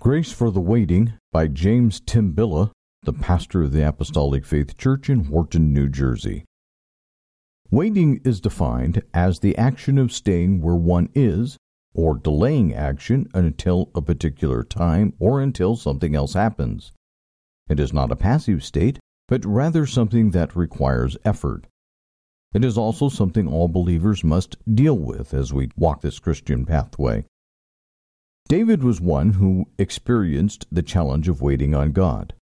Grace for the Waiting by James Timbilla, the pastor of the Apostolic Faith Church in Wharton, New Jersey. Waiting is defined as the action of staying where one is, or delaying action until a particular time or until something else happens. It is not a passive state, but rather something that requires effort. It is also something all believers must deal with as we walk this Christian pathway. David was one who experienced the challenge of waiting on God.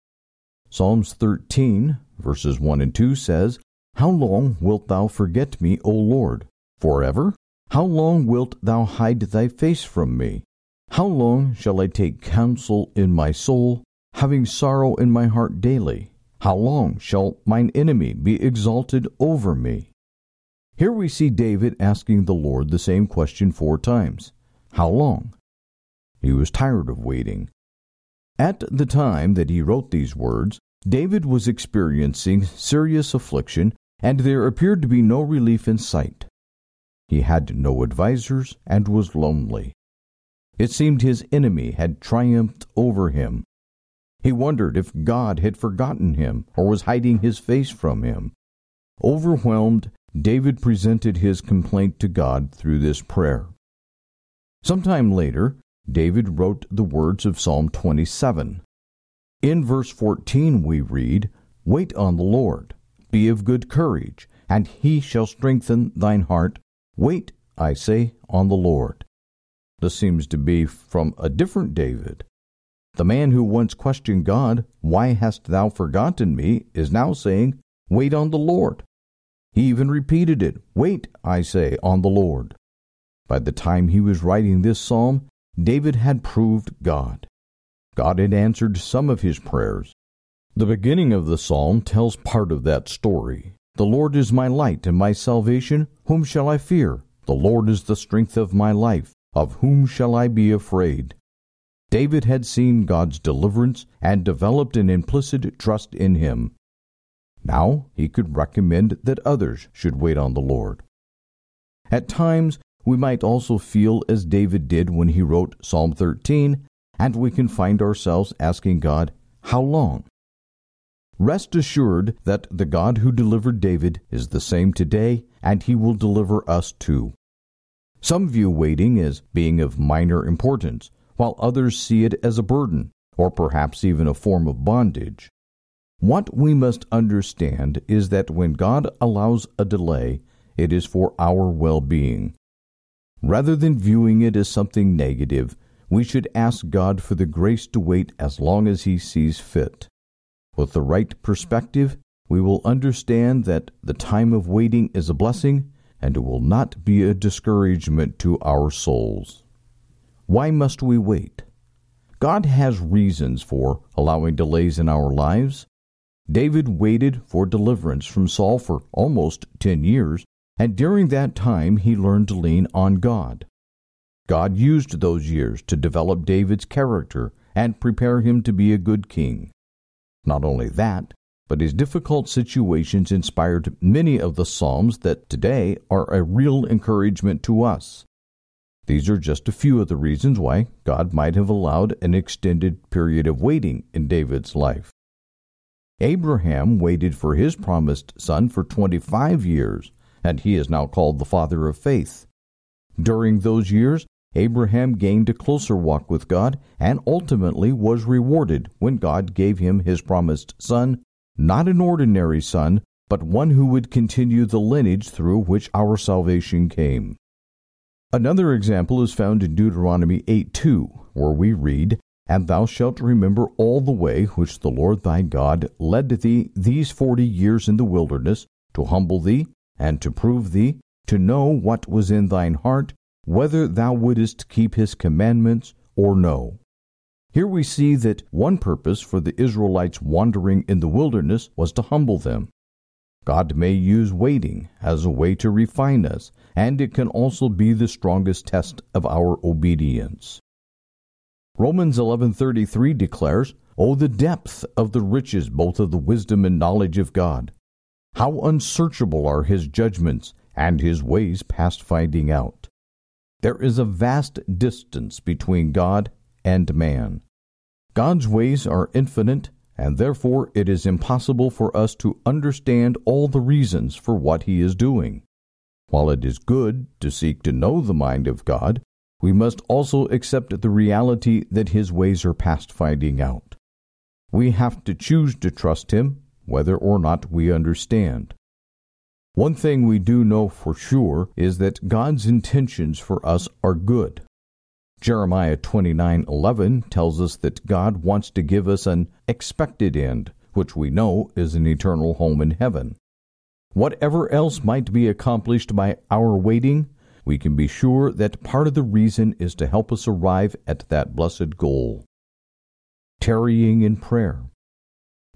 Psalms 13, verses 1 and 2 says, How long wilt thou forget me, O Lord? Forever? How long wilt thou hide thy face from me? How long shall I take counsel in my soul, having sorrow in my heart daily? How long shall mine enemy be exalted over me? Here we see David asking the Lord the same question four times How long? He was tired of waiting. At the time that he wrote these words, David was experiencing serious affliction, and there appeared to be no relief in sight. He had no advisers and was lonely. It seemed his enemy had triumphed over him. He wondered if God had forgotten him or was hiding his face from him. Overwhelmed, David presented his complaint to God through this prayer. Sometime later, David wrote the words of Psalm 27. In verse 14 we read, Wait on the Lord, be of good courage, and he shall strengthen thine heart. Wait, I say, on the Lord. This seems to be from a different David. The man who once questioned God, Why hast thou forgotten me? is now saying, Wait on the Lord. He even repeated it, Wait, I say, on the Lord. By the time he was writing this psalm, David had proved God. God had answered some of his prayers. The beginning of the psalm tells part of that story. The Lord is my light and my salvation. Whom shall I fear? The Lord is the strength of my life. Of whom shall I be afraid? David had seen God's deliverance and developed an implicit trust in him. Now he could recommend that others should wait on the Lord. At times, we might also feel as David did when he wrote Psalm 13, and we can find ourselves asking God, How long? Rest assured that the God who delivered David is the same today, and he will deliver us too. Some view waiting as being of minor importance, while others see it as a burden, or perhaps even a form of bondage. What we must understand is that when God allows a delay, it is for our well being. Rather than viewing it as something negative, we should ask God for the grace to wait as long as He sees fit. With the right perspective, we will understand that the time of waiting is a blessing and it will not be a discouragement to our souls. Why must we wait? God has reasons for allowing delays in our lives. David waited for deliverance from Saul for almost ten years, and during that time he learned to lean on God. God used those years to develop David's character and prepare him to be a good king. Not only that, but his difficult situations inspired many of the Psalms that today are a real encouragement to us. These are just a few of the reasons why God might have allowed an extended period of waiting in David's life. Abraham waited for his promised son for 25 years and he is now called the father of faith. During those years, Abraham gained a closer walk with God and ultimately was rewarded when God gave him his promised son, not an ordinary son, but one who would continue the lineage through which our salvation came. Another example is found in Deuteronomy 8 2, where we read, And thou shalt remember all the way which the Lord thy God led thee these forty years in the wilderness, to humble thee, and to prove thee, to know what was in thine heart, whether thou wouldest keep his commandments or no. Here we see that one purpose for the Israelites wandering in the wilderness was to humble them. God may use waiting as a way to refine us, and it can also be the strongest test of our obedience. Romans 11:33 declares, "Oh the depth of the riches both of the wisdom and knowledge of God! How unsearchable are his judgments, and his ways past finding out. There is a vast distance between God and man. God's ways are infinite, and therefore it is impossible for us to understand all the reasons for what He is doing. While it is good to seek to know the mind of God, we must also accept the reality that His ways are past finding out. We have to choose to trust Him, whether or not we understand. One thing we do know for sure is that God's intentions for us are good. Jeremiah 29:11 tells us that God wants to give us an expected end, which we know is an eternal home in heaven. Whatever else might be accomplished by our waiting, we can be sure that part of the reason is to help us arrive at that blessed goal. Tarrying in prayer.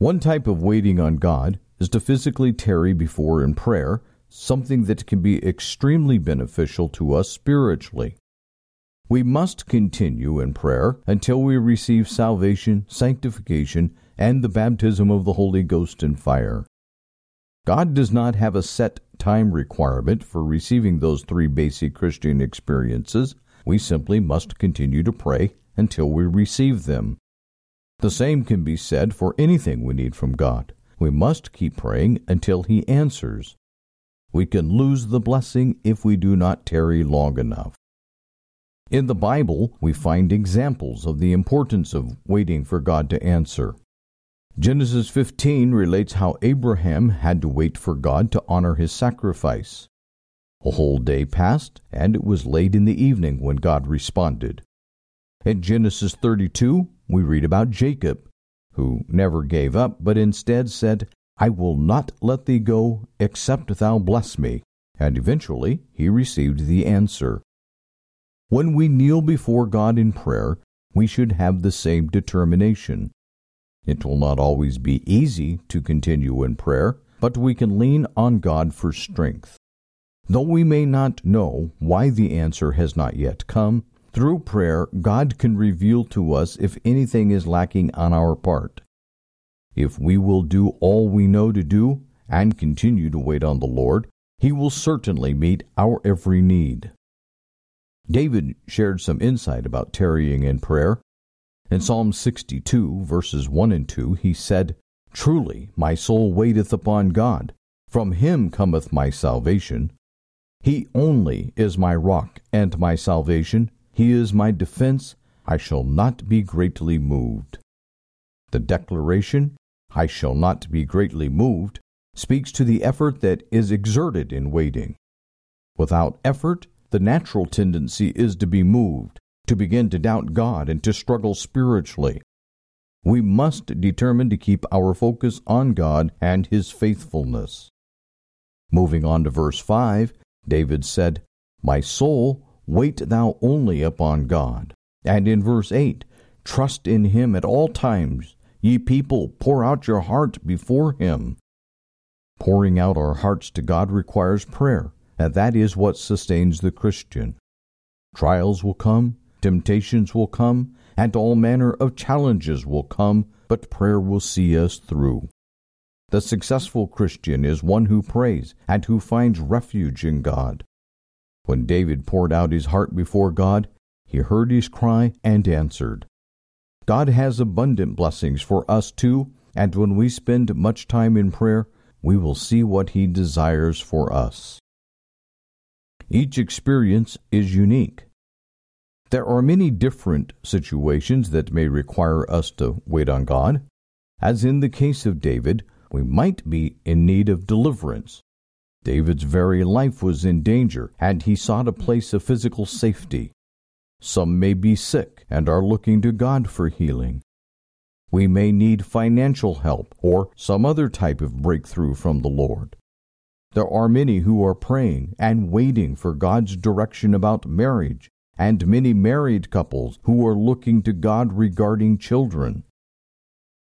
One type of waiting on God is to physically tarry before in prayer, something that can be extremely beneficial to us spiritually. We must continue in prayer until we receive salvation, sanctification, and the baptism of the Holy Ghost and fire. God does not have a set time requirement for receiving those three basic Christian experiences. We simply must continue to pray until we receive them. The same can be said for anything we need from God. We must keep praying until He answers. We can lose the blessing if we do not tarry long enough. In the Bible, we find examples of the importance of waiting for God to answer. Genesis 15 relates how Abraham had to wait for God to honor his sacrifice. A whole day passed, and it was late in the evening when God responded. In Genesis 32, we read about Jacob, who never gave up, but instead said, I will not let thee go except thou bless me. And eventually he received the answer. When we kneel before God in prayer, we should have the same determination. It will not always be easy to continue in prayer, but we can lean on God for strength. Though we may not know why the answer has not yet come, through prayer God can reveal to us if anything is lacking on our part. If we will do all we know to do and continue to wait on the Lord, He will certainly meet our every need. David shared some insight about tarrying in prayer. In Psalm 62, verses 1 and 2, he said, Truly my soul waiteth upon God. From him cometh my salvation. He only is my rock and my salvation. He is my defense. I shall not be greatly moved. The declaration, I shall not be greatly moved, speaks to the effort that is exerted in waiting. Without effort, the natural tendency is to be moved, to begin to doubt God, and to struggle spiritually. We must determine to keep our focus on God and His faithfulness. Moving on to verse 5, David said, My soul, wait thou only upon God. And in verse 8, Trust in Him at all times. Ye people, pour out your heart before Him. Pouring out our hearts to God requires prayer and that is what sustains the Christian. Trials will come, temptations will come, and all manner of challenges will come, but prayer will see us through. The successful Christian is one who prays and who finds refuge in God. When David poured out his heart before God, he heard his cry and answered. God has abundant blessings for us too, and when we spend much time in prayer, we will see what he desires for us. Each experience is unique. There are many different situations that may require us to wait on God. As in the case of David, we might be in need of deliverance. David's very life was in danger, and he sought a place of physical safety. Some may be sick and are looking to God for healing. We may need financial help or some other type of breakthrough from the Lord. There are many who are praying and waiting for God's direction about marriage, and many married couples who are looking to God regarding children.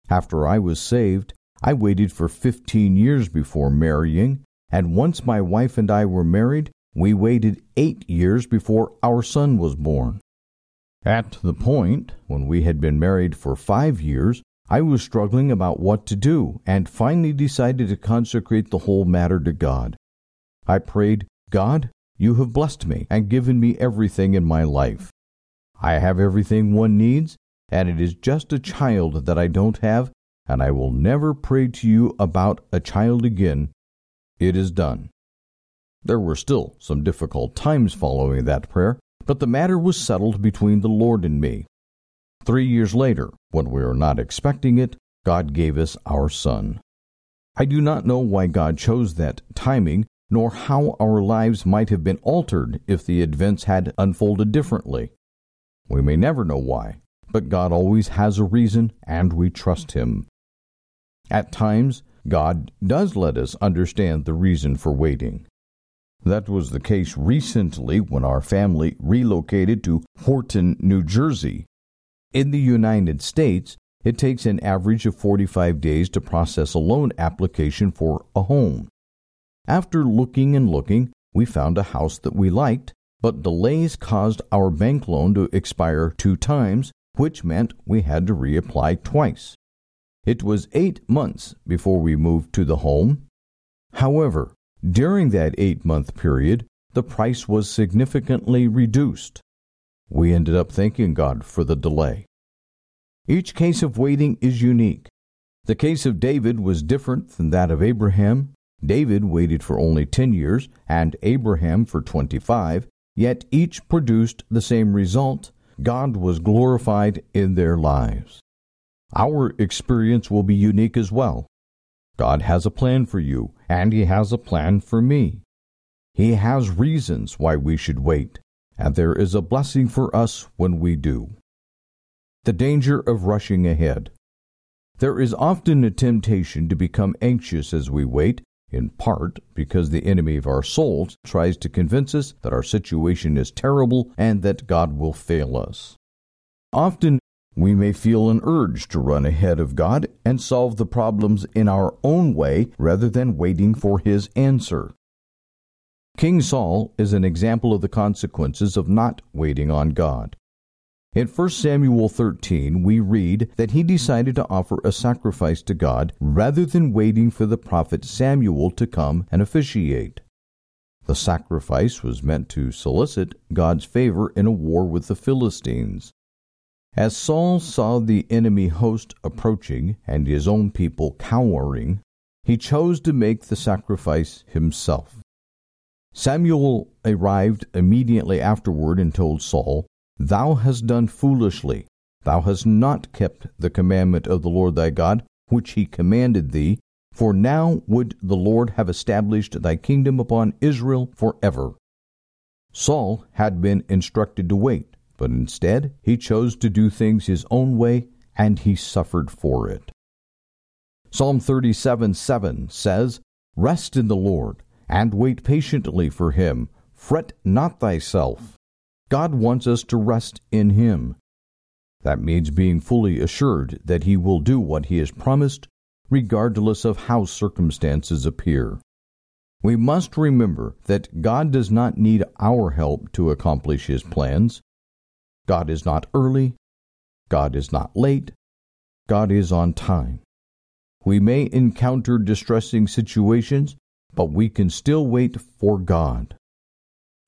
After I was saved, I waited for 15 years before marrying, and once my wife and I were married, we waited eight years before our son was born. At the point when we had been married for five years, I was struggling about what to do and finally decided to consecrate the whole matter to God. I prayed, God, you have blessed me and given me everything in my life. I have everything one needs, and it is just a child that I don't have, and I will never pray to you about a child again. It is done. There were still some difficult times following that prayer, but the matter was settled between the Lord and me. Three years later, when we were not expecting it, God gave us our son. I do not know why God chose that timing, nor how our lives might have been altered if the events had unfolded differently. We may never know why, but God always has a reason, and we trust Him. At times, God does let us understand the reason for waiting. That was the case recently when our family relocated to Wharton, New Jersey. In the United States, it takes an average of 45 days to process a loan application for a home. After looking and looking, we found a house that we liked, but delays caused our bank loan to expire two times, which meant we had to reapply twice. It was eight months before we moved to the home. However, during that eight month period, the price was significantly reduced. We ended up thanking God for the delay. Each case of waiting is unique. The case of David was different than that of Abraham. David waited for only 10 years and Abraham for 25, yet each produced the same result. God was glorified in their lives. Our experience will be unique as well. God has a plan for you, and He has a plan for me. He has reasons why we should wait, and there is a blessing for us when we do. The danger of rushing ahead. There is often a temptation to become anxious as we wait, in part because the enemy of our souls tries to convince us that our situation is terrible and that God will fail us. Often we may feel an urge to run ahead of God and solve the problems in our own way rather than waiting for His answer. King Saul is an example of the consequences of not waiting on God. In 1 Samuel 13, we read that he decided to offer a sacrifice to God rather than waiting for the prophet Samuel to come and officiate. The sacrifice was meant to solicit God's favor in a war with the Philistines. As Saul saw the enemy host approaching and his own people cowering, he chose to make the sacrifice himself. Samuel arrived immediately afterward and told Saul, Thou hast done foolishly. Thou hast not kept the commandment of the Lord thy God, which he commanded thee. For now would the Lord have established thy kingdom upon Israel forever. Saul had been instructed to wait but instead he chose to do things his own way, and he suffered for it. Psalm 37 7 says, Rest in the Lord, and wait patiently for him. Fret not thyself. God wants us to rest in him. That means being fully assured that he will do what he has promised, regardless of how circumstances appear. We must remember that God does not need our help to accomplish his plans. God is not early. God is not late. God is on time. We may encounter distressing situations, but we can still wait for God.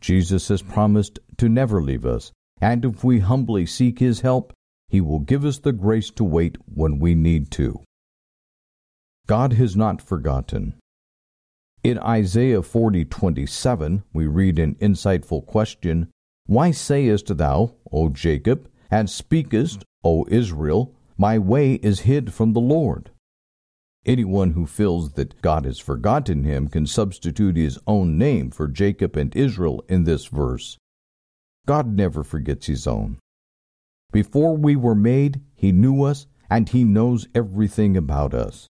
Jesus has promised to never leave us, and if we humbly seek His help, He will give us the grace to wait when we need to. God has not forgotten. In Isaiah 40:27, we read an insightful question why sayest thou, O Jacob, and speakest, O Israel, My way is hid from the Lord? Anyone who feels that God has forgotten him can substitute his own name for Jacob and Israel in this verse. God never forgets his own. Before we were made, he knew us, and he knows everything about us.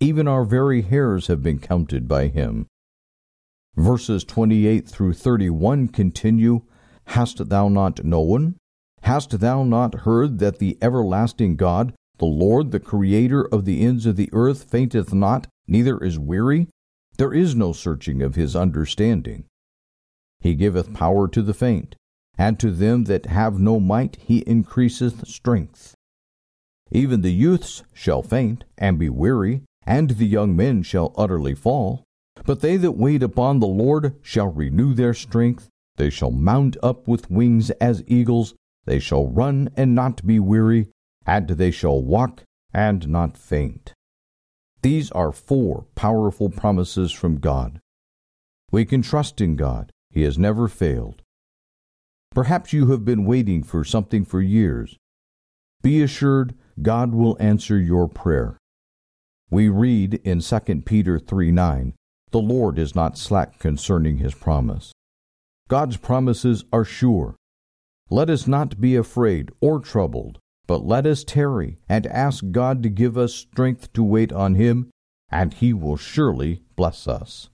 Even our very hairs have been counted by him. Verses 28 through 31 continue Hast thou not known? Hast thou not heard that the everlasting God, the Lord, the Creator of the ends of the earth, fainteth not, neither is weary? There is no searching of his understanding. He giveth power to the faint, and to them that have no might he increaseth strength. Even the youths shall faint, and be weary, and the young men shall utterly fall. But they that wait upon the Lord shall renew their strength. They shall mount up with wings as eagles. They shall run and not be weary, and they shall walk and not faint. These are four powerful promises from God. We can trust in God. He has never failed. Perhaps you have been waiting for something for years. Be assured God will answer your prayer. We read in 2 Peter 3 9, The Lord is not slack concerning his promise. God's promises are sure. Let us not be afraid or troubled, but let us tarry and ask God to give us strength to wait on him, and he will surely bless us.